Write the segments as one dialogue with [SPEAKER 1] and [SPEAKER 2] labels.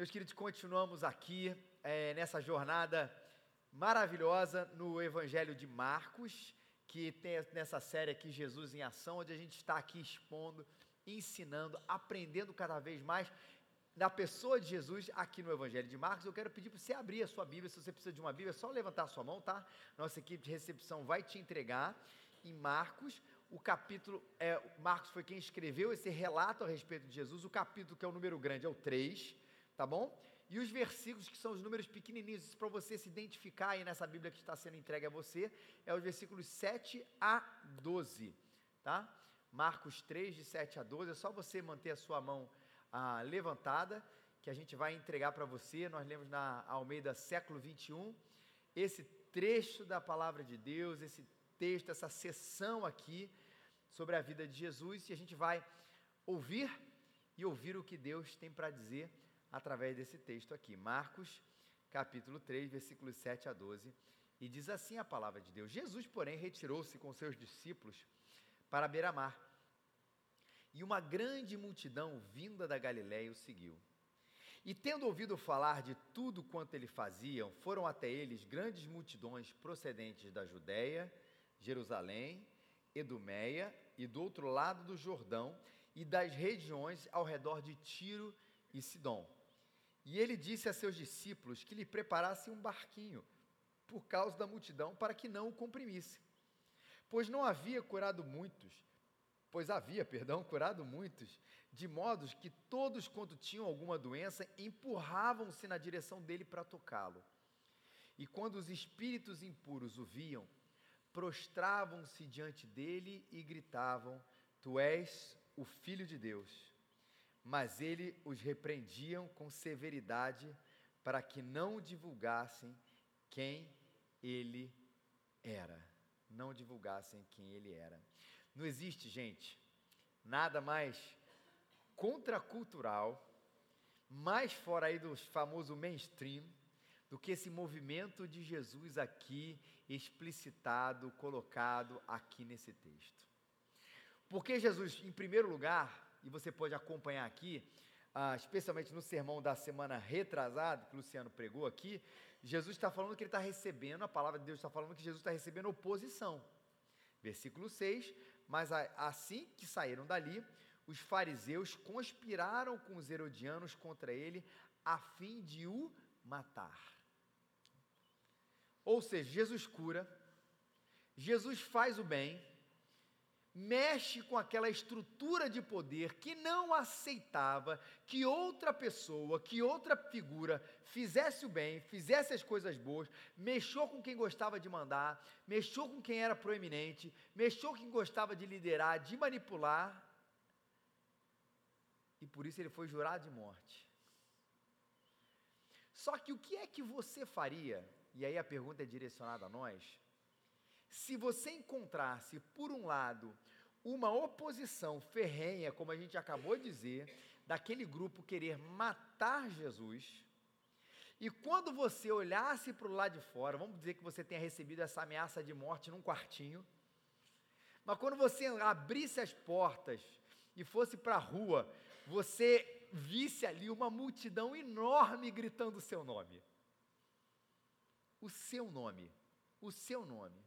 [SPEAKER 1] Meus queridos, continuamos aqui é, nessa jornada maravilhosa no Evangelho de Marcos, que tem nessa série aqui Jesus em Ação, onde a gente está aqui expondo, ensinando, aprendendo cada vez mais da pessoa de Jesus aqui no Evangelho de Marcos. Eu quero pedir para você abrir a sua Bíblia, se você precisa de uma Bíblia, é só levantar a sua mão, tá? Nossa equipe de recepção vai te entregar em Marcos, o capítulo, é, Marcos foi quem escreveu esse relato a respeito de Jesus, o capítulo que é o número grande é o 3, tá bom? E os versículos que são os números pequenininhos, para você se identificar aí nessa Bíblia que está sendo entregue a você, é os versículos 7 a 12, tá? Marcos 3, de 7 a 12, é só você manter a sua mão ah, levantada, que a gente vai entregar para você, nós lemos na Almeida século 21, esse trecho da palavra de Deus, esse texto, essa sessão aqui, sobre a vida de Jesus e a gente vai ouvir e ouvir o que Deus tem para dizer através desse texto aqui. Marcos, capítulo 3, versículos 7 a 12. E diz assim a palavra de Deus: Jesus, porém, retirou-se com seus discípulos para beira-mar. E uma grande multidão vinda da Galiléia o seguiu. E tendo ouvido falar de tudo quanto ele faziam, foram até eles grandes multidões procedentes da Judéia, Jerusalém, Edumeia e do outro lado do Jordão e das regiões ao redor de Tiro e Sidom. E ele disse a seus discípulos que lhe preparassem um barquinho por causa da multidão para que não o comprimisse. Pois não havia curado muitos, pois havia, perdão, curado muitos, de modo que todos quanto tinham alguma doença empurravam-se na direção dele para tocá-lo. E quando os espíritos impuros o viam, prostravam-se diante dele e gritavam: Tu és o Filho de Deus. Mas ele os repreendiam com severidade para que não divulgassem quem ele era. Não divulgassem quem ele era. Não existe, gente, nada mais contracultural, mais fora aí do famoso mainstream, do que esse movimento de Jesus aqui explicitado, colocado aqui nesse texto. Porque Jesus, em primeiro lugar, e você pode acompanhar aqui, ah, especialmente no sermão da semana retrasada, que o Luciano pregou aqui, Jesus está falando que ele está recebendo, a palavra de Deus está falando que Jesus está recebendo oposição. Versículo 6: Mas assim que saíram dali, os fariseus conspiraram com os herodianos contra ele, a fim de o matar. Ou seja, Jesus cura, Jesus faz o bem, mexe com aquela estrutura de poder que não aceitava que outra pessoa, que outra figura fizesse o bem, fizesse as coisas boas, mexeu com quem gostava de mandar, mexeu com quem era proeminente, mexeu com quem gostava de liderar, de manipular. E por isso ele foi jurado de morte. Só que o que é que você faria e aí a pergunta é direcionada a nós, se você encontrasse, por um lado, uma oposição ferrenha, como a gente acabou de dizer, daquele grupo querer matar Jesus, e quando você olhasse para o lado de fora, vamos dizer que você tenha recebido essa ameaça de morte num quartinho, mas quando você abrisse as portas e fosse para a rua, você visse ali uma multidão enorme gritando o seu nome o seu nome. O seu nome.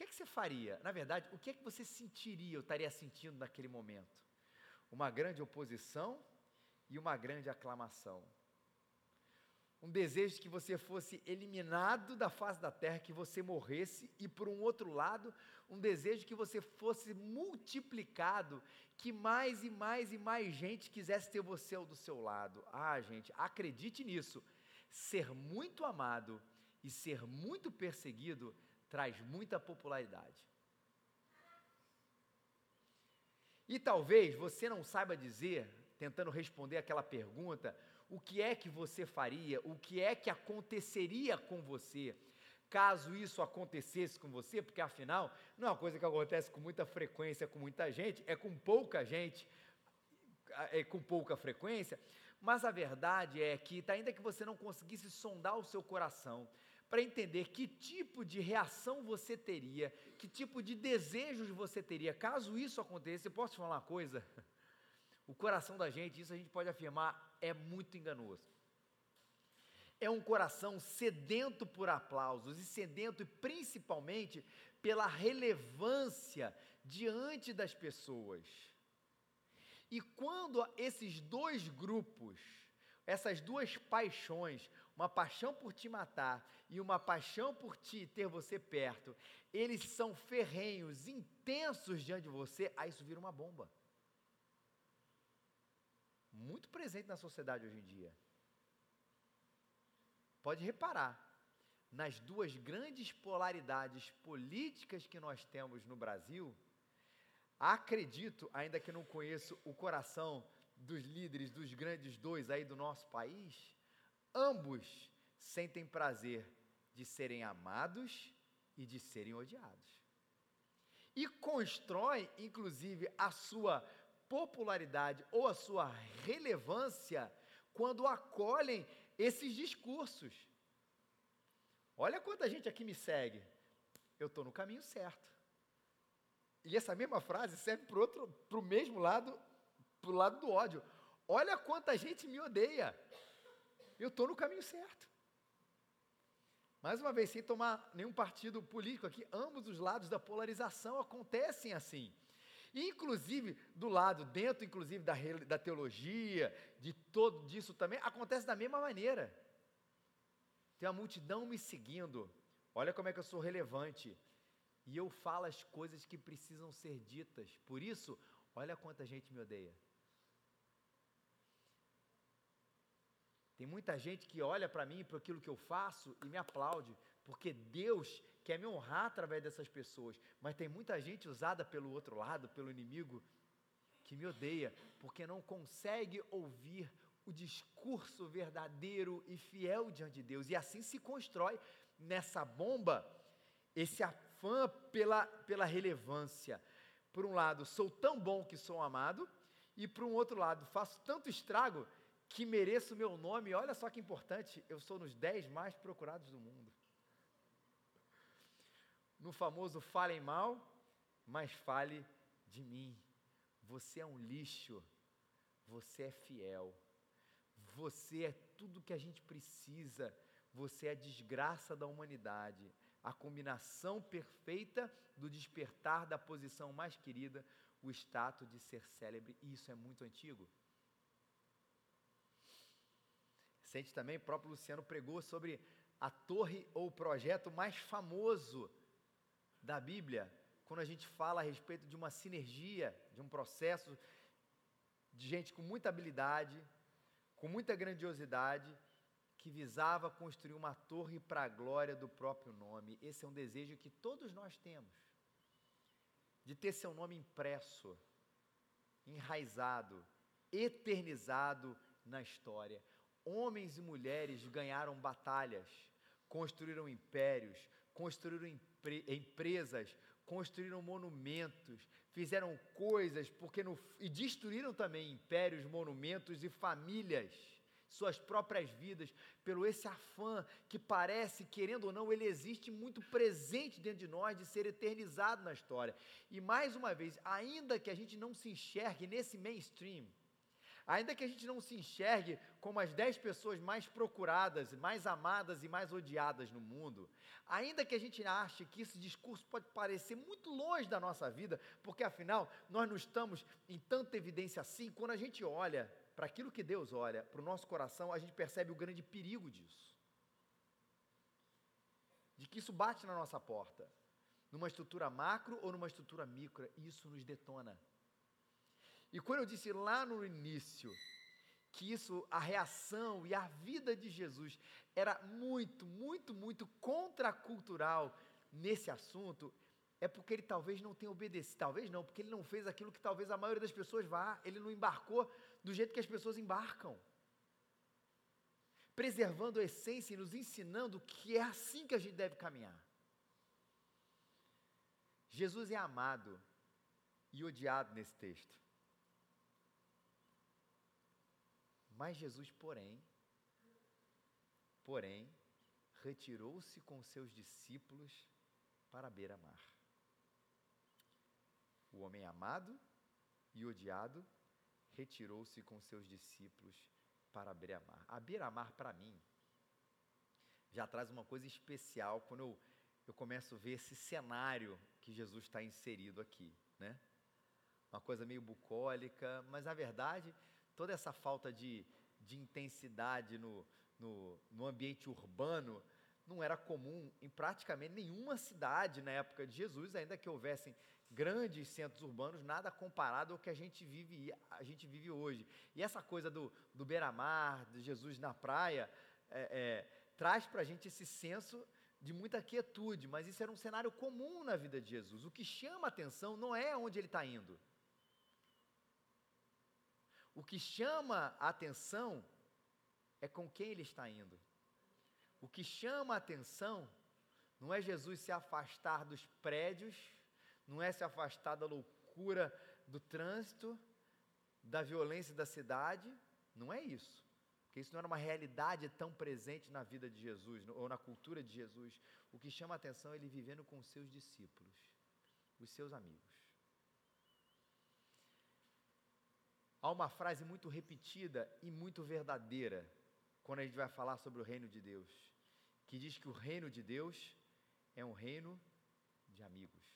[SPEAKER 1] Que é que você faria? Na verdade, o que é que você sentiria, ou estaria sentindo naquele momento? Uma grande oposição e uma grande aclamação. Um desejo de que você fosse eliminado da face da terra, que você morresse, e por um outro lado, um desejo de que você fosse multiplicado, que mais e mais e mais gente quisesse ter você ao do seu lado. Ah, gente, acredite nisso ser muito amado e ser muito perseguido traz muita popularidade. E talvez você não saiba dizer, tentando responder aquela pergunta, o que é que você faria, o que é que aconteceria com você, caso isso acontecesse com você, porque afinal, não é uma coisa que acontece com muita frequência com muita gente, é com pouca gente, é com pouca frequência, mas a verdade é que, ainda que você não conseguisse sondar o seu coração, para entender que tipo de reação você teria, que tipo de desejos você teria, caso isso acontecesse, eu posso te falar uma coisa? O coração da gente, isso a gente pode afirmar é muito enganoso. É um coração sedento por aplausos e sedento principalmente pela relevância diante das pessoas. E quando esses dois grupos, essas duas paixões, uma paixão por te matar e uma paixão por te ter você perto, eles são ferrenhos, intensos diante de você, aí isso vira uma bomba. Muito presente na sociedade hoje em dia. Pode reparar, nas duas grandes polaridades políticas que nós temos no Brasil, acredito, ainda que não conheço o coração dos líderes dos grandes dois aí do nosso país, ambos sentem prazer de serem amados e de serem odiados. E constrói, inclusive, a sua popularidade ou a sua relevância quando acolhem esses discursos. Olha quanta gente aqui me segue. Eu estou no caminho certo. E essa mesma frase serve para o mesmo lado, para o lado do ódio. Olha quanta gente me odeia. Eu estou no caminho certo. Mais uma vez, sem tomar nenhum partido político aqui, ambos os lados da polarização acontecem assim. Inclusive, do lado, dentro inclusive da, da teologia, de todo disso também, acontece da mesma maneira. Tem uma multidão me seguindo, olha como é que eu sou relevante. E eu falo as coisas que precisam ser ditas. Por isso, olha quanta gente me odeia. Tem muita gente que olha para mim, para aquilo que eu faço e me aplaude, porque Deus quer me honrar através dessas pessoas. Mas tem muita gente usada pelo outro lado, pelo inimigo, que me odeia, porque não consegue ouvir o discurso verdadeiro e fiel diante de Deus. E assim se constrói nessa bomba esse afã pela, pela relevância. Por um lado, sou tão bom que sou amado, e por um outro lado, faço tanto estrago que mereço o meu nome. Olha só que importante, eu sou nos dez mais procurados do mundo. No famoso falem mal, mas fale de mim. Você é um lixo, você é fiel, você é tudo que a gente precisa, você é a desgraça da humanidade, a combinação perfeita do despertar da posição mais querida, o status de ser célebre, e isso é muito antigo. Sente também, o próprio Luciano pregou sobre a torre ou o projeto mais famoso da Bíblia, quando a gente fala a respeito de uma sinergia, de um processo de gente com muita habilidade, com muita grandiosidade, que visava construir uma torre para a glória do próprio nome. Esse é um desejo que todos nós temos, de ter seu nome impresso, enraizado, eternizado na história. Homens e mulheres ganharam batalhas, construíram impérios, construíram empresas, construíram monumentos, fizeram coisas porque no, e destruíram também impérios, monumentos e famílias, suas próprias vidas, pelo esse afã que parece, querendo ou não, ele existe muito presente dentro de nós de ser eternizado na história. E mais uma vez, ainda que a gente não se enxergue nesse mainstream, Ainda que a gente não se enxergue como as dez pessoas mais procuradas, mais amadas e mais odiadas no mundo, ainda que a gente ache que esse discurso pode parecer muito longe da nossa vida, porque afinal nós não estamos em tanta evidência assim, quando a gente olha para aquilo que Deus olha, para o nosso coração, a gente percebe o grande perigo disso. De que isso bate na nossa porta, numa estrutura macro ou numa estrutura micro, e isso nos detona. E quando eu disse lá no início que isso, a reação e a vida de Jesus era muito, muito, muito contracultural nesse assunto, é porque ele talvez não tenha obedecido, talvez não, porque ele não fez aquilo que talvez a maioria das pessoas vá, ele não embarcou do jeito que as pessoas embarcam. Preservando a essência e nos ensinando que é assim que a gente deve caminhar. Jesus é amado e odiado nesse texto. Mas Jesus, porém, porém, retirou-se com seus discípulos para a beira-mar. O homem amado e odiado retirou-se com seus discípulos para a beira-mar. A beira-mar, para mim, já traz uma coisa especial quando eu, eu começo a ver esse cenário que Jesus está inserido aqui, né? Uma coisa meio bucólica, mas na verdade, toda essa falta de, de intensidade no, no, no ambiente urbano não era comum em praticamente nenhuma cidade na época de Jesus, ainda que houvessem grandes centros urbanos, nada comparado ao que a gente vive, a gente vive hoje. E essa coisa do, do beira-mar, de Jesus na praia, é, é, traz para a gente esse senso de muita quietude, mas isso era um cenário comum na vida de Jesus. O que chama atenção não é onde ele está indo. O que chama a atenção é com quem ele está indo. O que chama a atenção não é Jesus se afastar dos prédios, não é se afastar da loucura do trânsito, da violência da cidade, não é isso. Porque isso não era uma realidade tão presente na vida de Jesus, ou na cultura de Jesus. O que chama a atenção é ele vivendo com os seus discípulos, os seus amigos. Há uma frase muito repetida e muito verdadeira quando a gente vai falar sobre o reino de Deus, que diz que o reino de Deus é um reino de amigos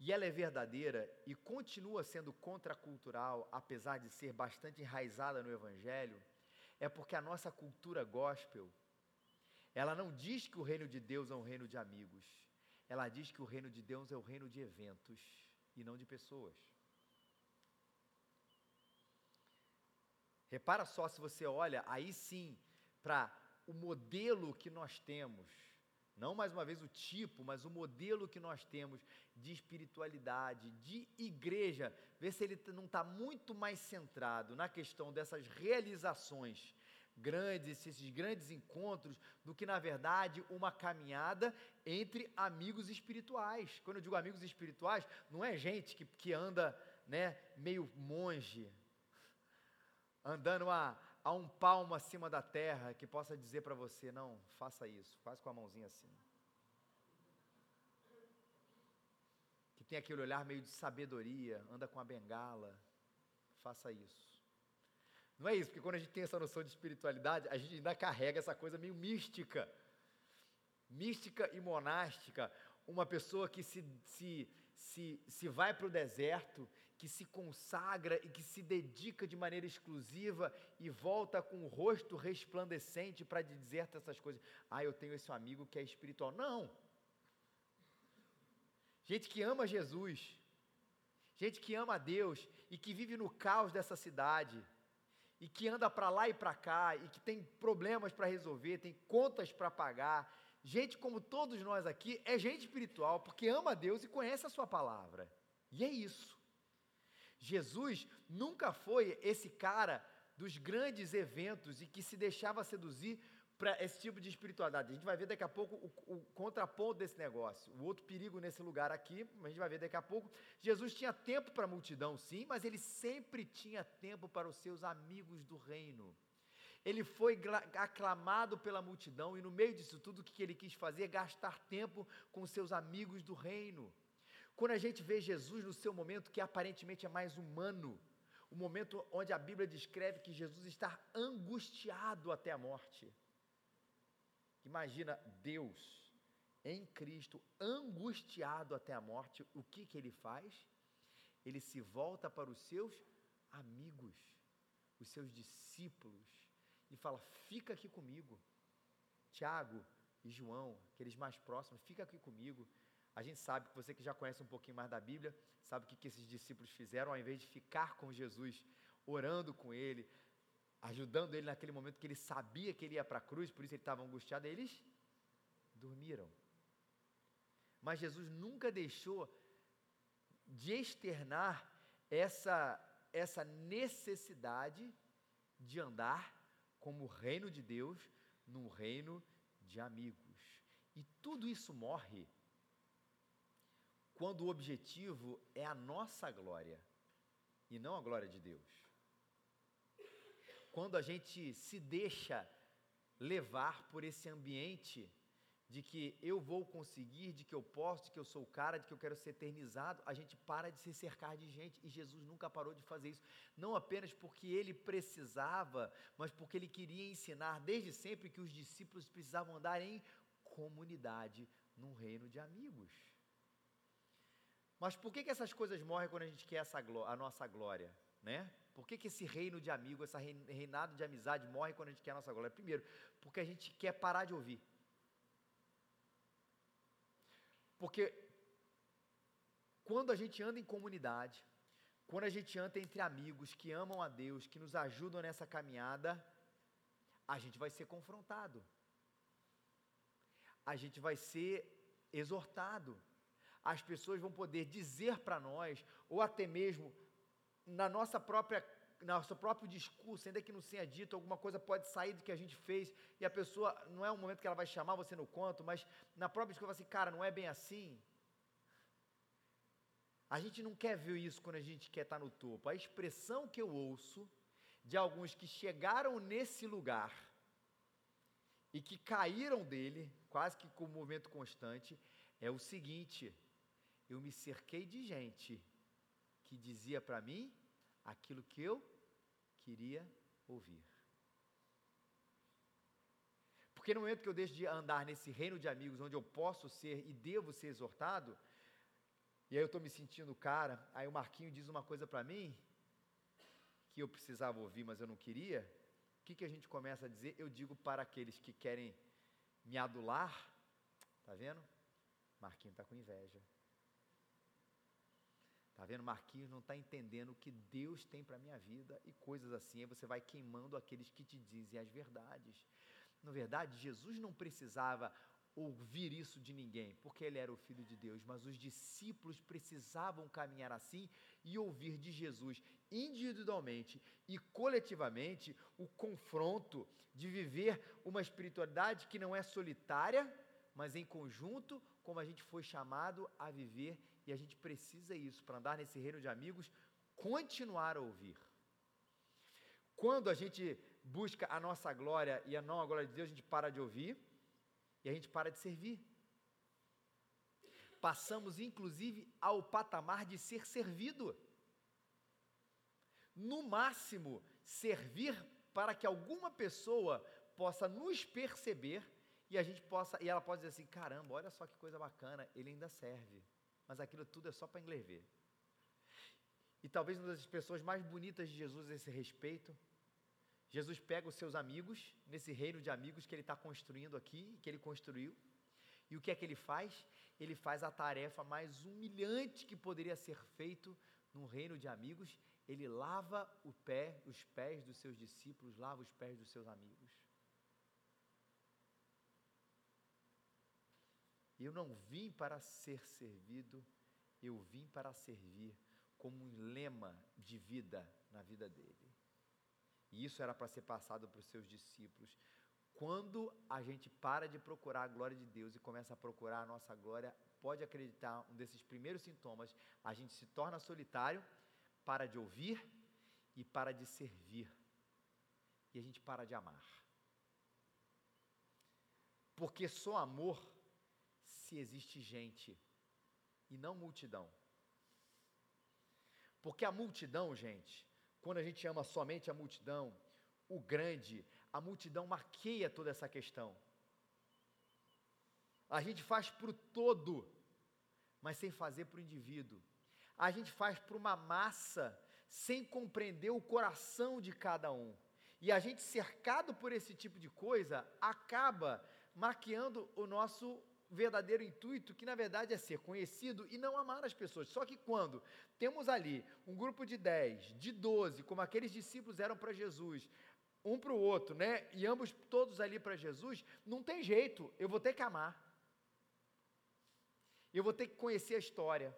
[SPEAKER 1] e ela é verdadeira e continua sendo contracultural, apesar de ser bastante enraizada no Evangelho, é porque a nossa cultura gospel, ela não diz que o reino de Deus é um reino de amigos, ela diz que o reino de Deus é o reino de eventos e não de pessoas. Repara só se você olha aí sim para o modelo que nós temos. Não mais uma vez o tipo, mas o modelo que nós temos de espiritualidade, de igreja, ver se ele não está muito mais centrado na questão dessas realizações grandes, esses grandes encontros, do que na verdade uma caminhada entre amigos espirituais. Quando eu digo amigos espirituais, não é gente que, que anda né, meio monge, andando a a um palmo acima da terra que possa dizer para você: não, faça isso, faz com a mãozinha assim. Que tem aquele olhar meio de sabedoria, anda com a bengala, faça isso. Não é isso, porque quando a gente tem essa noção de espiritualidade, a gente ainda carrega essa coisa meio mística. Mística e monástica. Uma pessoa que se, se, se, se vai para o deserto que se consagra e que se dedica de maneira exclusiva e volta com o rosto resplandecente para dizer essas coisas. Ah, eu tenho esse amigo que é espiritual. Não. Gente que ama Jesus, gente que ama Deus e que vive no caos dessa cidade e que anda para lá e para cá e que tem problemas para resolver, tem contas para pagar. Gente como todos nós aqui é gente espiritual porque ama Deus e conhece a sua palavra. E é isso. Jesus nunca foi esse cara dos grandes eventos e que se deixava seduzir para esse tipo de espiritualidade. A gente vai ver daqui a pouco o, o, contraponto desse negócio, o outro perigo nesse lugar aqui, a gente vai ver daqui a pouco. Jesus tinha tempo para a multidão, sim, mas ele sempre tinha tempo para os seus amigos do reino. Ele foi aclamado pela multidão e no meio disso tudo o que ele quis fazer é gastar tempo com seus amigos do reino. Quando a gente vê Jesus no seu momento que aparentemente é mais humano, o momento onde a Bíblia descreve que Jesus está angustiado até a morte. Imagina Deus em Cristo angustiado até a morte, o que que ele faz? Ele se volta para os seus amigos, os seus discípulos e fala: "Fica aqui comigo". Tiago e João, aqueles mais próximos, fica aqui comigo. A gente sabe que você que já conhece um pouquinho mais da Bíblia, sabe o que, que esses discípulos fizeram, ao invés de ficar com Jesus, orando com ele, ajudando ele naquele momento que ele sabia que ele ia para a cruz, por isso ele estava angustiado, eles dormiram. Mas Jesus nunca deixou de externar essa, essa necessidade de andar como reino de Deus num reino de amigos. E tudo isso morre quando o objetivo é a nossa glória e não a glória de Deus. Quando a gente se deixa levar por esse ambiente de que eu vou conseguir, de que eu posso, de que eu sou o cara, de que eu quero ser eternizado, a gente para de se cercar de gente. E Jesus nunca parou de fazer isso. Não apenas porque ele precisava, mas porque ele queria ensinar desde sempre que os discípulos precisavam andar em comunidade, num reino de amigos. Mas por que, que essas coisas morrem quando a gente quer essa, a nossa glória? Né? Por que, que esse reino de amigo, esse reinado de amizade morre quando a gente quer a nossa glória? Primeiro, porque a gente quer parar de ouvir. Porque quando a gente anda em comunidade, quando a gente anda entre amigos que amam a Deus, que nos ajudam nessa caminhada, a gente vai ser confrontado. A gente vai ser exortado. As pessoas vão poder dizer para nós, ou até mesmo na nossa própria nosso próprio discurso, ainda que não tenha dito, alguma coisa pode sair do que a gente fez, e a pessoa, não é um momento que ela vai chamar você no conto, mas na própria discurso, assim, cara, não é bem assim. A gente não quer ver isso quando a gente quer estar no topo. A expressão que eu ouço de alguns que chegaram nesse lugar e que caíram dele, quase que com movimento constante, é o seguinte: eu me cerquei de gente que dizia para mim aquilo que eu queria ouvir. Porque no momento que eu deixo de andar nesse reino de amigos, onde eu posso ser e devo ser exortado, e aí eu estou me sentindo cara, aí o Marquinho diz uma coisa para mim, que eu precisava ouvir, mas eu não queria, o que, que a gente começa a dizer? Eu digo para aqueles que querem me adular, tá vendo? Marquinho está com inveja. Tá vendo? Marquinhos não está entendendo o que Deus tem para a minha vida e coisas assim. Aí você vai queimando aqueles que te dizem as verdades. Na verdade, Jesus não precisava ouvir isso de ninguém, porque ele era o filho de Deus, mas os discípulos precisavam caminhar assim e ouvir de Jesus individualmente e coletivamente o confronto de viver uma espiritualidade que não é solitária, mas em conjunto, como a gente foi chamado a viver e a gente precisa isso para andar nesse reino de amigos, continuar a ouvir. Quando a gente busca a nossa glória e a não a glória de Deus, a gente para de ouvir e a gente para de servir. Passamos inclusive ao patamar de ser servido. No máximo, servir para que alguma pessoa possa nos perceber e a gente possa, e ela pode dizer assim: caramba, olha só que coisa bacana, ele ainda serve mas aquilo tudo é só para englever. E talvez uma das expressões mais bonitas de Jesus a esse respeito, Jesus pega os seus amigos, nesse reino de amigos que ele está construindo aqui, que ele construiu, e o que é que ele faz? Ele faz a tarefa mais humilhante que poderia ser feito num reino de amigos, ele lava o pé, os pés dos seus discípulos, lava os pés dos seus amigos. Eu não vim para ser servido, eu vim para servir como um lema de vida na vida dele. E isso era para ser passado para os seus discípulos. Quando a gente para de procurar a glória de Deus e começa a procurar a nossa glória, pode acreditar, um desses primeiros sintomas, a gente se torna solitário, para de ouvir e para de servir. E a gente para de amar. Porque só amor se existe gente e não multidão. Porque a multidão, gente, quando a gente ama somente a multidão, o grande, a multidão maqueia toda essa questão. A gente faz para o todo, mas sem fazer para o indivíduo. A gente faz para uma massa, sem compreender o coração de cada um. E a gente, cercado por esse tipo de coisa, acaba maquiando o nosso verdadeiro intuito, que na verdade é ser conhecido e não amar as pessoas. Só que quando temos ali um grupo de 10, de 12, como aqueles discípulos eram para Jesus, um para o outro, né? E ambos todos ali para Jesus, não tem jeito, eu vou ter que amar. Eu vou ter que conhecer a história.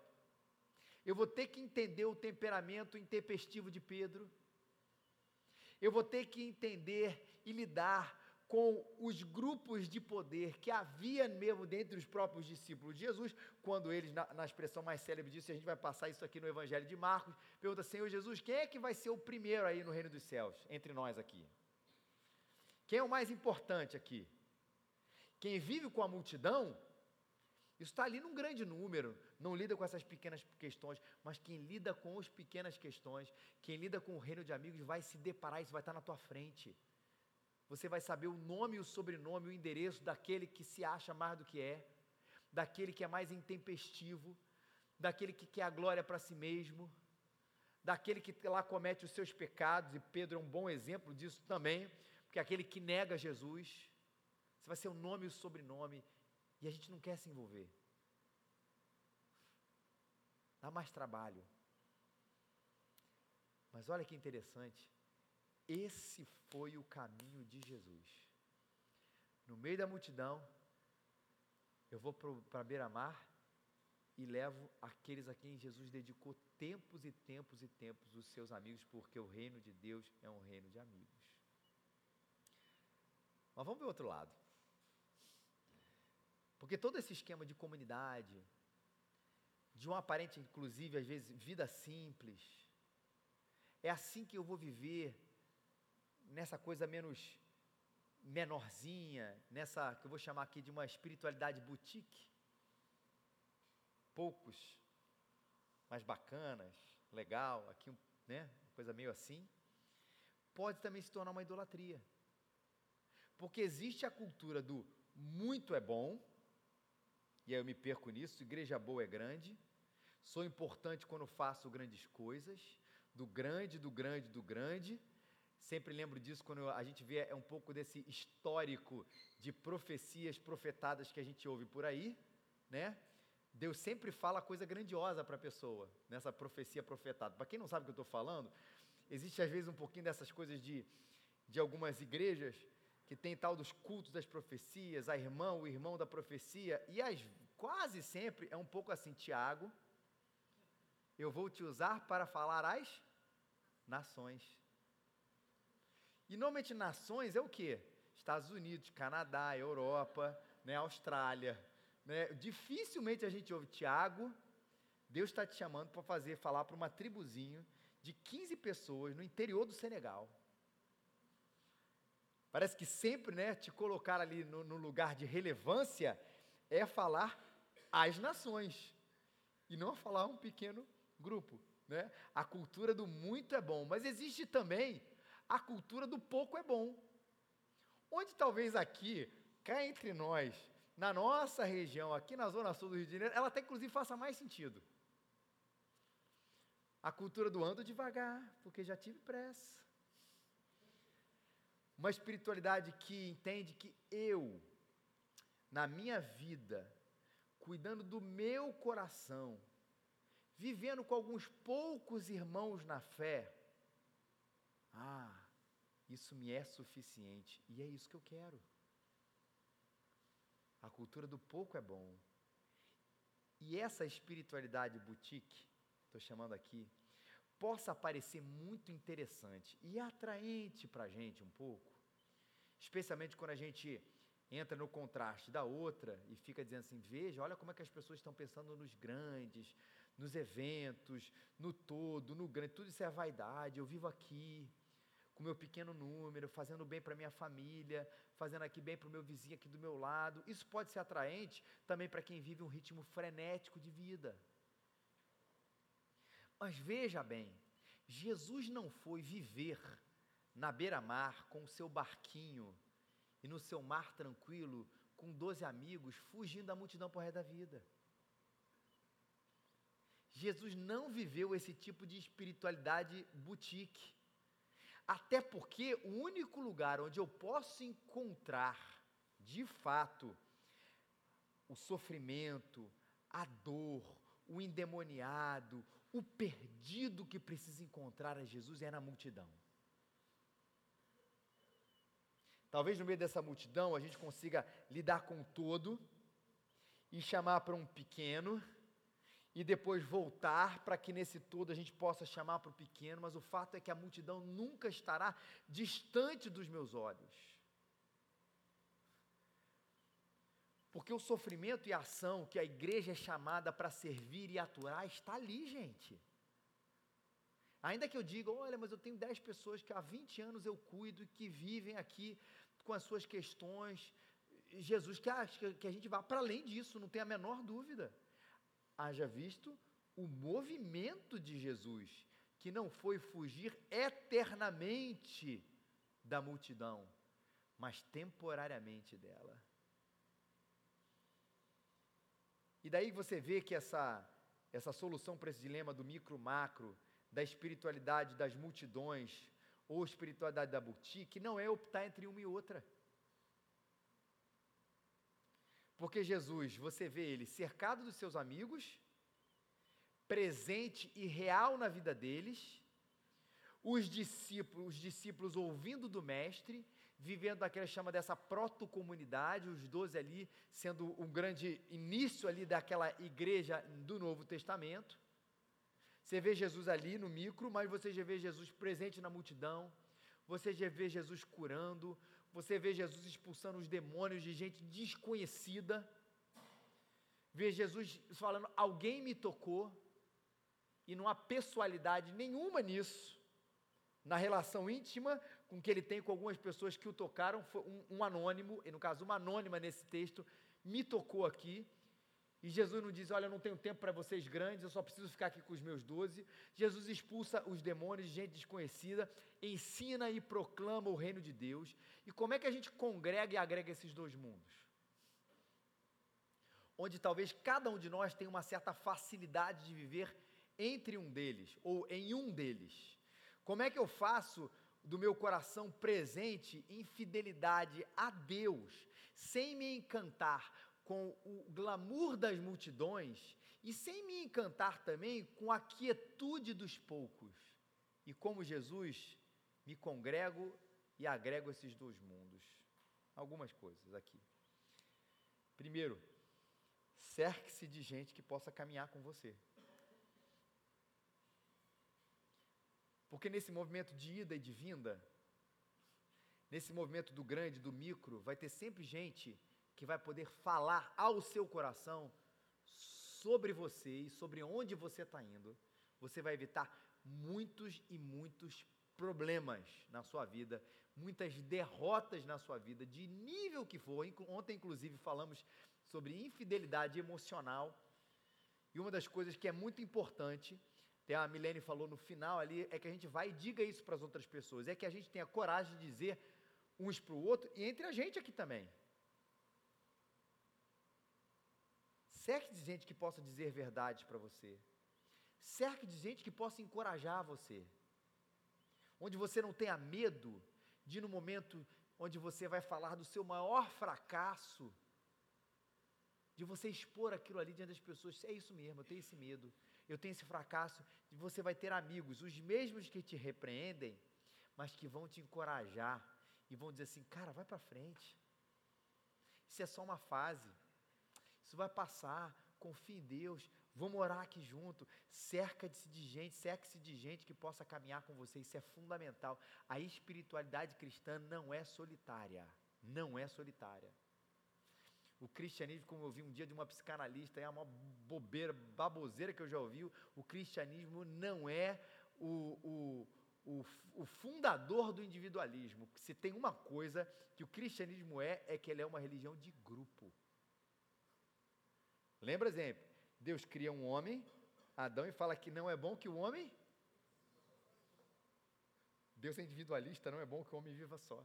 [SPEAKER 1] Eu vou ter que entender o temperamento intempestivo de Pedro. Eu vou ter que entender e lidar com os grupos de poder que havia mesmo dentre os próprios discípulos de Jesus, quando eles, na, na expressão mais célebre disso, a gente vai passar isso aqui no Evangelho de Marcos, pergunta, Senhor Jesus, quem é que vai ser o primeiro aí no reino dos céus, entre nós aqui? Quem é o mais importante aqui? Quem vive com a multidão, isso está ali num grande número, não lida com essas pequenas questões, mas quem lida com as pequenas questões, quem lida com o reino de amigos, vai se deparar, isso vai estar na tua frente. Você vai saber o nome, o sobrenome, o endereço daquele que se acha mais do que é, daquele que é mais intempestivo, daquele que quer a glória para si mesmo, daquele que lá comete os seus pecados, e Pedro é um bom exemplo disso também, porque é aquele que nega Jesus, você vai ser o nome e o sobrenome, e a gente não quer se envolver. Dá mais trabalho. Mas olha que interessante, esse foi o caminho de Jesus. No meio da multidão, eu vou para a beira-mar e levo aqueles a quem Jesus dedicou tempos e tempos e tempos, os seus amigos, porque o reino de Deus é um reino de amigos. Mas vamos ver o outro lado. Porque todo esse esquema de comunidade, de um aparente, inclusive, às vezes, vida simples, é assim que eu vou viver nessa coisa menos menorzinha, nessa que eu vou chamar aqui de uma espiritualidade boutique. Poucos, mais bacanas, legal, aqui, né, coisa meio assim. Pode também se tornar uma idolatria. Porque existe a cultura do muito é bom, e aí eu me perco nisso, igreja boa é grande, sou importante quando faço grandes coisas, do grande, do grande, do grande, Sempre lembro disso quando a gente vê é um pouco desse histórico de profecias profetadas que a gente ouve por aí, né? Deus sempre fala coisa grandiosa para a pessoa nessa profecia profetada. Para quem não sabe o que eu estou falando, existe às vezes um pouquinho dessas coisas de, de algumas igrejas que tem tal dos cultos das profecias, a irmã, o irmão da profecia, e as, quase sempre é um pouco assim, Tiago, eu vou te usar para falar às nações. E normalmente nações é o quê? Estados Unidos, Canadá, Europa, né, Austrália. Né? Dificilmente a gente ouve Tiago, Deus está te chamando para fazer, falar para uma tribuzinho de 15 pessoas no interior do Senegal. Parece que sempre, né, te colocar ali no, no lugar de relevância é falar às nações e não falar um pequeno grupo, né? A cultura do muito é bom, mas existe também a cultura do pouco é bom. Onde talvez aqui, cá entre nós, na nossa região, aqui na zona sul do Rio de Janeiro, ela até inclusive faça mais sentido. A cultura do ando devagar, porque já tive pressa. Uma espiritualidade que entende que eu, na minha vida, cuidando do meu coração, vivendo com alguns poucos irmãos na fé, ah, isso me é suficiente. E é isso que eu quero. A cultura do pouco é bom. E essa espiritualidade boutique, estou chamando aqui, possa parecer muito interessante e atraente para a gente um pouco, especialmente quando a gente entra no contraste da outra e fica dizendo assim: veja, olha como é que as pessoas estão pensando nos grandes, nos eventos, no todo, no grande, tudo isso é vaidade, eu vivo aqui com meu pequeno número, fazendo bem para minha família, fazendo aqui bem para o meu vizinho aqui do meu lado. Isso pode ser atraente também para quem vive um ritmo frenético de vida. Mas veja bem, Jesus não foi viver na beira-mar com o seu barquinho e no seu mar tranquilo, com doze amigos, fugindo da multidão por resto da vida. Jesus não viveu esse tipo de espiritualidade boutique. Até porque o único lugar onde eu posso encontrar, de fato, o sofrimento, a dor, o endemoniado, o perdido que precisa encontrar a Jesus é na multidão. Talvez no meio dessa multidão a gente consiga lidar com todo e chamar para um pequeno e depois voltar para que nesse todo a gente possa chamar para o pequeno, mas o fato é que a multidão nunca estará distante dos meus olhos. Porque o sofrimento e a ação que a igreja é chamada para servir e atuar está ali, gente. Ainda que eu diga, olha, mas eu tenho 10 pessoas que há 20 anos eu cuido e que vivem aqui com as suas questões, Jesus quer que a gente vá para além disso, não tem a menor dúvida. Haja visto o movimento de Jesus, que não foi fugir eternamente da multidão, mas temporariamente dela. E daí você vê que essa, essa solução para esse dilema do micro-macro, da espiritualidade das multidões, ou espiritualidade da boutique, não é optar entre uma e outra. Porque Jesus, você vê ele cercado dos seus amigos, presente e real na vida deles, os discípulos, os discípulos ouvindo do mestre, vivendo aquela chama dessa proto-comunidade, os doze ali sendo um grande início ali daquela igreja do Novo Testamento. Você vê Jesus ali no micro, mas você já vê Jesus presente na multidão, você já vê Jesus curando, você vê Jesus expulsando os demônios de gente desconhecida, vê Jesus falando: alguém me tocou, e não há pessoalidade nenhuma nisso, na relação íntima com que ele tem com algumas pessoas que o tocaram, um, um anônimo, e no caso uma anônima nesse texto, me tocou aqui, e Jesus não diz: Olha, eu não tenho tempo para vocês grandes, eu só preciso ficar aqui com os meus doze. Jesus expulsa os demônios de gente desconhecida, ensina e proclama o reino de Deus. E como é que a gente congrega e agrega esses dois mundos? Onde talvez cada um de nós tenha uma certa facilidade de viver entre um deles, ou em um deles. Como é que eu faço do meu coração presente em fidelidade a Deus, sem me encantar com o glamour das multidões e sem me encantar também com a quietude dos poucos. E como Jesus, me congrego e agrego esses dois mundos. Algumas coisas aqui. Primeiro, cerque-se de gente que possa caminhar com você. Porque nesse movimento de ida e de vinda, nesse movimento do grande, do micro, vai ter sempre gente que vai poder falar ao seu coração sobre você e sobre onde você está indo, você vai evitar muitos e muitos problemas na sua vida, muitas derrotas na sua vida, de nível que for. Ontem, inclusive, falamos sobre infidelidade emocional. E uma das coisas que é muito importante, até a Milene falou no final ali, é que a gente vai e diga isso para as outras pessoas. É que a gente tenha coragem de dizer uns para o outro e entre a gente aqui também. Cerque de gente que possa dizer verdade para você. Cerque de gente que possa encorajar você. Onde você não tenha medo de, no momento onde você vai falar do seu maior fracasso, de você expor aquilo ali diante das pessoas. É isso mesmo, eu tenho esse medo, eu tenho esse fracasso. E você vai ter amigos, os mesmos que te repreendem, mas que vão te encorajar e vão dizer assim: cara, vai para frente. Isso é só uma fase. Isso vai passar. Confie em Deus. Vamos orar aqui junto. Cerca-se de gente, cerque-se de gente que possa caminhar com você. Isso é fundamental. A espiritualidade cristã não é solitária. Não é solitária. O cristianismo, como eu vi um dia de uma psicanalista, é uma bobeira, baboseira que eu já ouvi. O cristianismo não é o, o, o, o, fundador do individualismo. Se tem uma coisa que o cristianismo é, é que ele é uma religião de grupo. Lembra exemplo? Deus cria um homem, Adão, e fala que não é bom que o homem. Deus é individualista, não é bom que o homem viva só.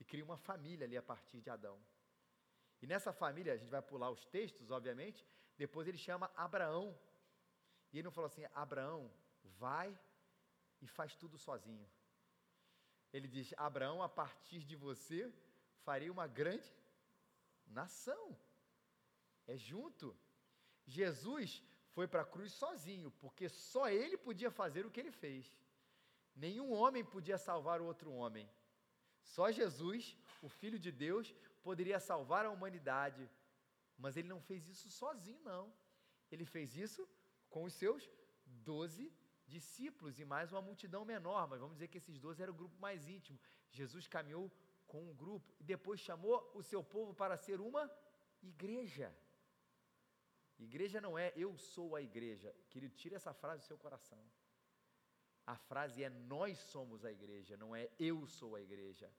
[SPEAKER 1] E cria uma família ali a partir de Adão. E nessa família, a gente vai pular os textos, obviamente, depois ele chama Abraão. E ele não falou assim: Abraão, vai e faz tudo sozinho. Ele diz: Abraão, a partir de você, farei uma grande nação. É junto. Jesus foi para a cruz sozinho, porque só ele podia fazer o que ele fez. Nenhum homem podia salvar o outro homem. Só Jesus, o Filho de Deus, poderia salvar a humanidade. Mas ele não fez isso sozinho, não. Ele fez isso com os seus doze discípulos e mais uma multidão menor, mas vamos dizer que esses doze eram o grupo mais íntimo. Jesus caminhou com um grupo e depois chamou o seu povo para ser uma igreja. Igreja não é eu sou a igreja. Querido, tira essa frase do seu coração. A frase é nós somos a igreja, não é eu sou a igreja.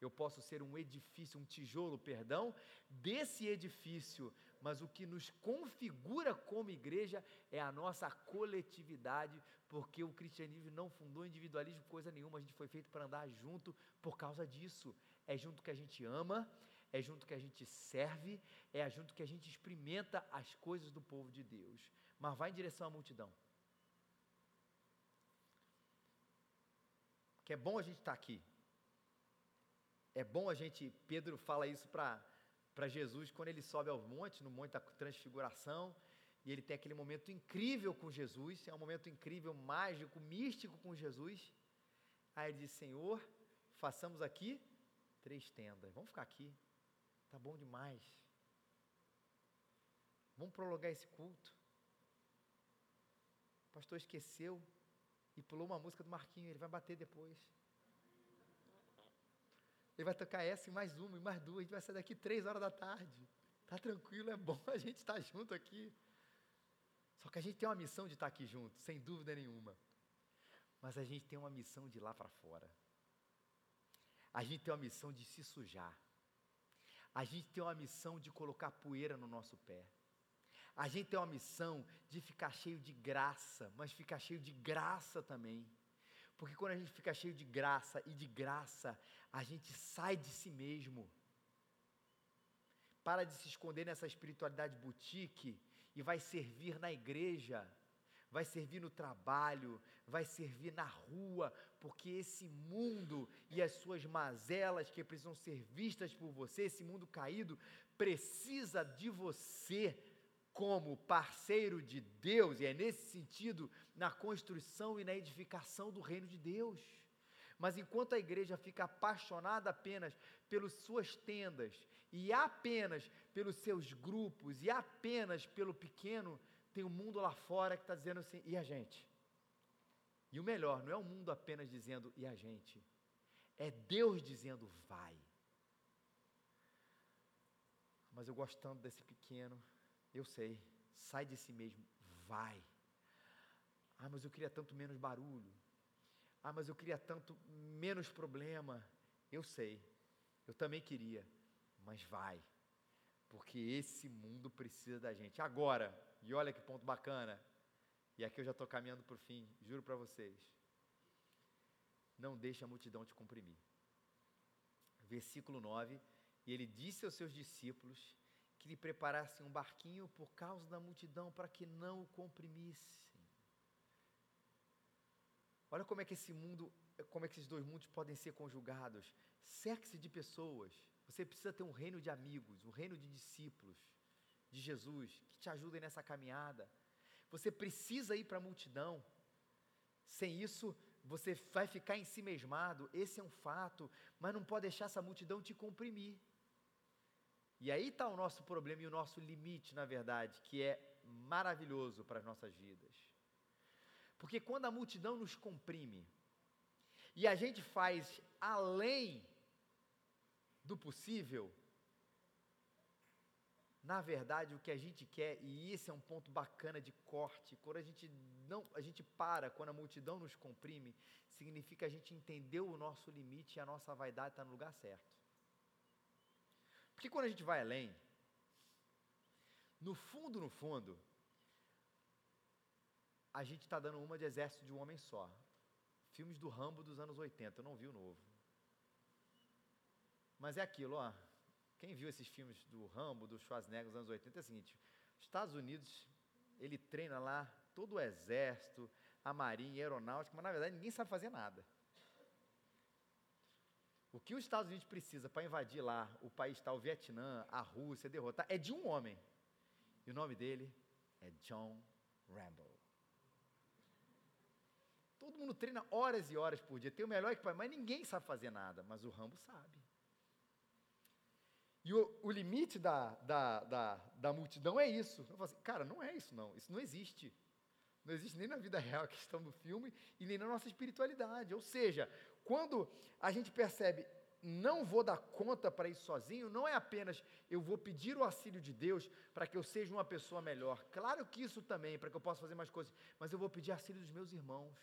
[SPEAKER 1] eu posso ser um edifício, um tijolo, perdão, desse edifício, mas o que nos configura como igreja é a nossa coletividade, porque o cristianismo não fundou individualismo coisa nenhuma, a gente foi feito para andar junto por causa disso. É junto que a gente ama, é junto que a gente serve, é junto que a gente experimenta as coisas do povo de Deus. Mas vai em direção à multidão. Que é bom a gente estar tá aqui, é bom a gente, Pedro fala isso para Jesus quando ele sobe ao monte, no monte da transfiguração, e ele tem aquele momento incrível com Jesus, é um momento incrível, mágico, místico com Jesus. Aí ele diz: Senhor, façamos aqui três tendas, vamos ficar aqui, tá bom demais. Vamos prolongar esse culto. O pastor esqueceu e pulou uma música do Marquinho, ele vai bater depois. Ele vai tocar essa e mais uma, e mais duas. A gente vai sair daqui três horas da tarde. Tá tranquilo, é bom a gente estar tá junto aqui. Só que a gente tem uma missão de estar tá aqui junto, sem dúvida nenhuma. Mas a gente tem uma missão de ir lá para fora. A gente tem uma missão de se sujar. A gente tem uma missão de colocar poeira no nosso pé. A gente tem uma missão de ficar cheio de graça, mas ficar cheio de graça também. Porque quando a gente fica cheio de graça e de graça, a gente sai de si mesmo. Para de se esconder nessa espiritualidade boutique e vai servir na igreja, vai servir no trabalho, vai servir na rua, porque esse mundo e as suas mazelas que precisam ser vistas por você, esse mundo caído, precisa de você como parceiro de Deus, e é nesse sentido na construção e na edificação do reino de Deus. Mas enquanto a igreja fica apaixonada apenas pelas suas tendas, e apenas pelos seus grupos, e apenas pelo pequeno, tem um mundo lá fora que está dizendo assim: e a gente? E o melhor, não é o mundo apenas dizendo e a gente, é Deus dizendo vai. Mas eu gosto tanto desse pequeno, eu sei, sai de si mesmo, vai. Ah, mas eu queria tanto menos barulho. Ah, mas eu queria tanto menos problema. Eu sei, eu também queria, mas vai. Porque esse mundo precisa da gente. Agora, e olha que ponto bacana. E aqui eu já estou caminhando para o fim, juro para vocês. Não deixe a multidão te comprimir. Versículo 9. E ele disse aos seus discípulos que lhe preparassem um barquinho por causa da multidão, para que não o comprimissem. Olha como é que esse mundo, como é que esses dois mundos podem ser conjugados. Cerque-se de pessoas. Você precisa ter um reino de amigos, um reino de discípulos de Jesus que te ajudem nessa caminhada. Você precisa ir para a multidão. Sem isso, você vai ficar em si mesmado, esse é um fato, mas não pode deixar essa multidão te comprimir. E aí está o nosso problema e o nosso limite, na verdade, que é maravilhoso para as nossas vidas. Porque quando a multidão nos comprime e a gente faz além do possível, na verdade, o que a gente quer, e esse é um ponto bacana de corte, quando a gente não, a gente para, quando a multidão nos comprime, significa a gente entendeu o nosso limite e a nossa vaidade está no lugar certo. Porque quando a gente vai além, no fundo, no fundo, a gente está dando uma de exército de um homem só. Filmes do Rambo dos anos 80, eu não vi o novo. Mas é aquilo, ó. Quem viu esses filmes do Rambo, do Schwarzenegger dos anos 80 é o seguinte: os Estados Unidos, ele treina lá todo o exército, a marinha, a aeronáutica, mas na verdade ninguém sabe fazer nada. O que os Estados Unidos precisa para invadir lá o país tal, o Vietnã, a Rússia, derrotar, é de um homem. E o nome dele é John Rambo. Todo mundo treina horas e horas por dia, tem o melhor equipamento, mas ninguém sabe fazer nada. Mas o Rambo sabe. E o, o limite da, da, da, da, multidão é isso. Eu falo assim, cara, não é isso não, isso não existe. Não existe nem na vida real a questão do filme e nem na nossa espiritualidade. Ou seja, quando a gente percebe, não vou dar conta para isso sozinho, não é apenas eu vou pedir o auxílio de Deus para que eu seja uma pessoa melhor. Claro que isso também, para que eu possa fazer mais coisas, mas eu vou pedir auxílio dos meus irmãos,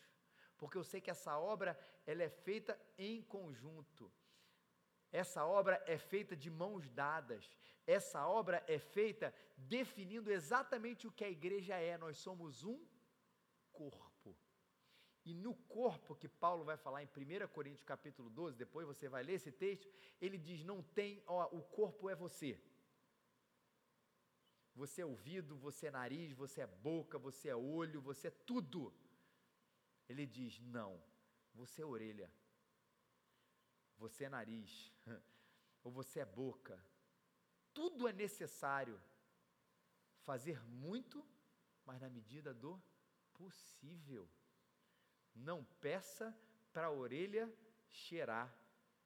[SPEAKER 1] porque eu sei que essa obra ela é feita em conjunto. Essa obra é feita de mãos dadas. Essa obra é feita definindo exatamente o que a igreja é. Nós somos um corpo. E no corpo que Paulo vai falar em 1 Coríntios capítulo 12, depois você vai ler esse texto, ele diz: não tem, ó, o corpo é você. Você é ouvido, você é nariz, você é boca, você é olho, você é tudo. Ele diz: não, você é orelha, você é nariz, ou você é boca. Tudo é necessário fazer muito, mas na medida do possível. Não peça para a orelha cheirar,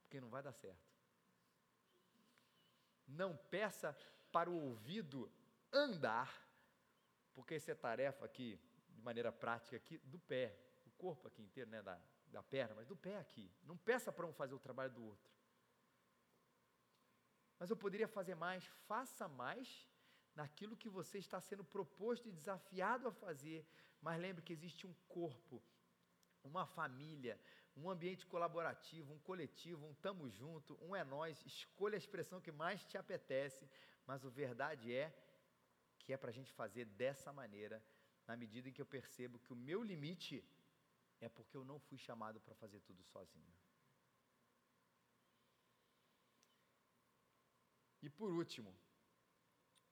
[SPEAKER 1] porque não vai dar certo. Não peça para o ouvido andar, porque essa é tarefa aqui, de maneira prática aqui, do pé, o corpo aqui inteiro, né, da, da perna, mas do pé aqui. Não peça para um fazer o trabalho do outro. Mas eu poderia fazer mais, faça mais naquilo que você está sendo proposto e desafiado a fazer. Mas lembre que existe um corpo, uma família, um ambiente colaborativo, um coletivo, um tamo junto, um é nós. Escolha a expressão que mais te apetece, mas a verdade é que é para a gente fazer dessa maneira, na medida em que eu percebo que o meu limite é porque eu não fui chamado para fazer tudo sozinho. E por último,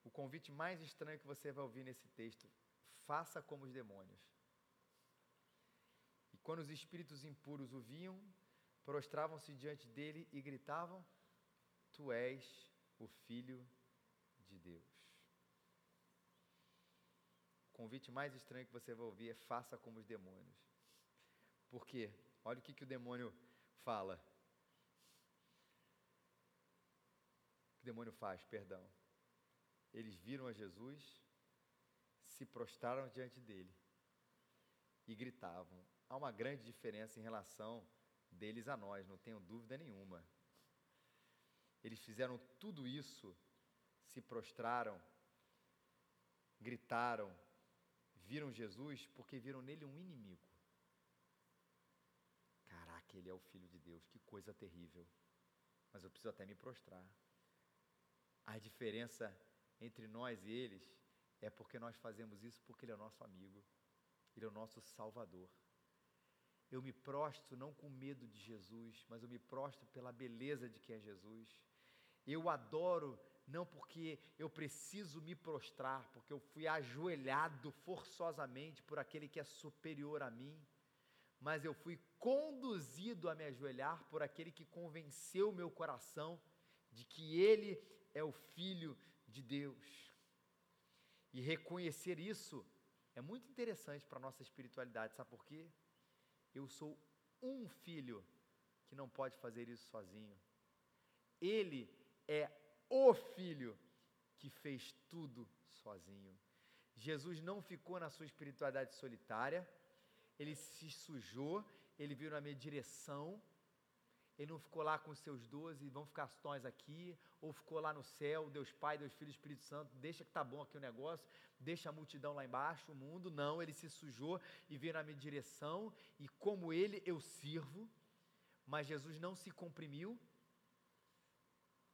[SPEAKER 1] o convite mais estranho que você vai ouvir nesse texto: faça como os demônios. E quando os espíritos impuros o viam, prostravam-se diante dele e gritavam: Tu és o Filho de Deus. O convite mais estranho que você vai ouvir é: faça como os demônios. Por quê? Olha o que, que o demônio fala. O que o demônio faz, perdão. Eles viram a Jesus, se prostraram diante dele e gritavam. Há uma grande diferença em relação deles a nós, não tenho dúvida nenhuma. Eles fizeram tudo isso, se prostraram, gritaram, viram Jesus porque viram nele um inimigo que ele é o Filho de Deus. Que coisa terrível. Mas eu preciso até me prostrar. A diferença entre nós e eles é porque nós fazemos isso porque ele é o nosso amigo, ele é o nosso Salvador. Eu me prostro não com medo de Jesus, mas eu me prostro pela beleza de quem é Jesus. Eu adoro não porque eu preciso me prostrar, porque eu fui ajoelhado forçosamente por aquele que é superior a mim mas eu fui conduzido a me ajoelhar por aquele que convenceu meu coração de que ele é o Filho de Deus. E reconhecer isso é muito interessante para a nossa espiritualidade, sabe por quê? Eu sou um filho que não pode fazer isso sozinho. Ele é o filho que fez tudo sozinho. Jesus não ficou na sua espiritualidade solitária, ele se sujou, ele veio na minha direção, ele não ficou lá com os seus doze, vão ficar nós aqui, ou ficou lá no céu, Deus Pai, Deus Filho, Espírito Santo, deixa que tá bom aqui o negócio, deixa a multidão lá embaixo, o mundo, não, ele se sujou e veio na minha direção, e como ele eu sirvo, mas Jesus não se comprimiu,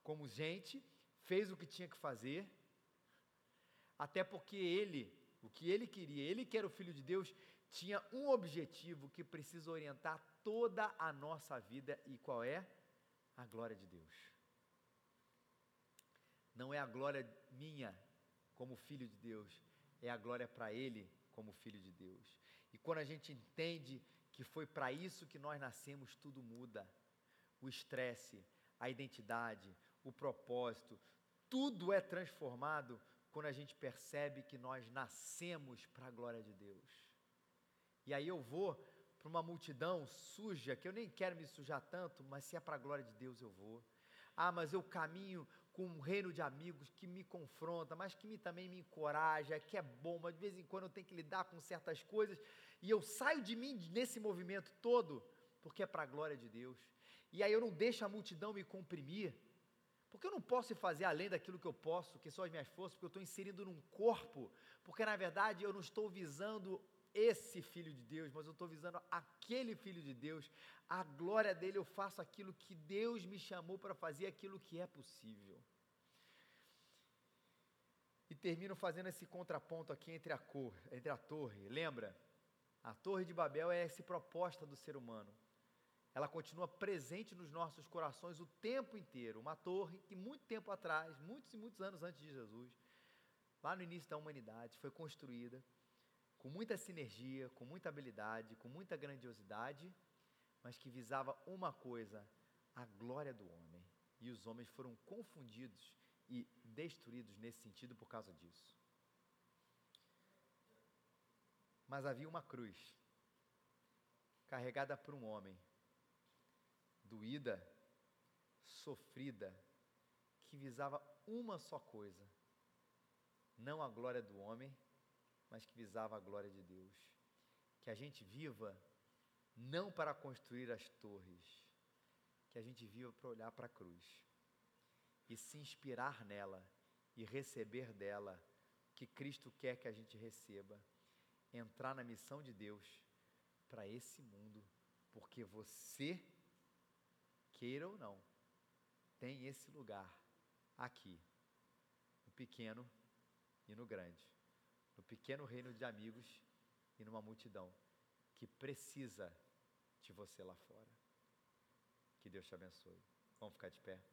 [SPEAKER 1] como gente, fez o que tinha que fazer, até porque ele, o que ele queria, ele que era o Filho de Deus, tinha um objetivo que precisa orientar toda a nossa vida e qual é? A glória de Deus. Não é a glória minha como filho de Deus, é a glória para Ele como filho de Deus. E quando a gente entende que foi para isso que nós nascemos, tudo muda. O estresse, a identidade, o propósito, tudo é transformado quando a gente percebe que nós nascemos para a glória de Deus. E aí eu vou para uma multidão suja, que eu nem quero me sujar tanto, mas se é para a glória de Deus eu vou. Ah, mas eu caminho com um reino de amigos que me confronta, mas que me, também me encoraja, que é bom, mas de vez em quando eu tenho que lidar com certas coisas, e eu saio de mim nesse movimento todo, porque é para a glória de Deus. E aí eu não deixo a multidão me comprimir, porque eu não posso fazer além daquilo que eu posso, que são as minhas forças, porque eu estou inserido num corpo, porque na verdade eu não estou visando esse filho de Deus, mas eu estou visando aquele filho de Deus. A glória dele, eu faço aquilo que Deus me chamou para fazer, aquilo que é possível. E termino fazendo esse contraponto aqui entre a cor, entre a torre. Lembra? A torre de Babel é essa proposta do ser humano. Ela continua presente nos nossos corações o tempo inteiro. Uma torre que muito tempo atrás, muitos e muitos anos antes de Jesus, lá no início da humanidade, foi construída com muita sinergia, com muita habilidade, com muita grandiosidade, mas que visava uma coisa: a glória do homem. E os homens foram confundidos e destruídos nesse sentido por causa disso. Mas havia uma cruz, carregada por um homem, doída, sofrida, que visava uma só coisa: não a glória do homem, mas que visava a glória de Deus. Que a gente viva não para construir as torres, que a gente viva para olhar para a cruz e se inspirar nela e receber dela que Cristo quer que a gente receba, entrar na missão de Deus para esse mundo, porque você, queira ou não, tem esse lugar aqui, no pequeno e no grande, no pequeno reino de amigos e numa multidão que precisa de você lá fora. Que Deus te abençoe. Vamos ficar de pé.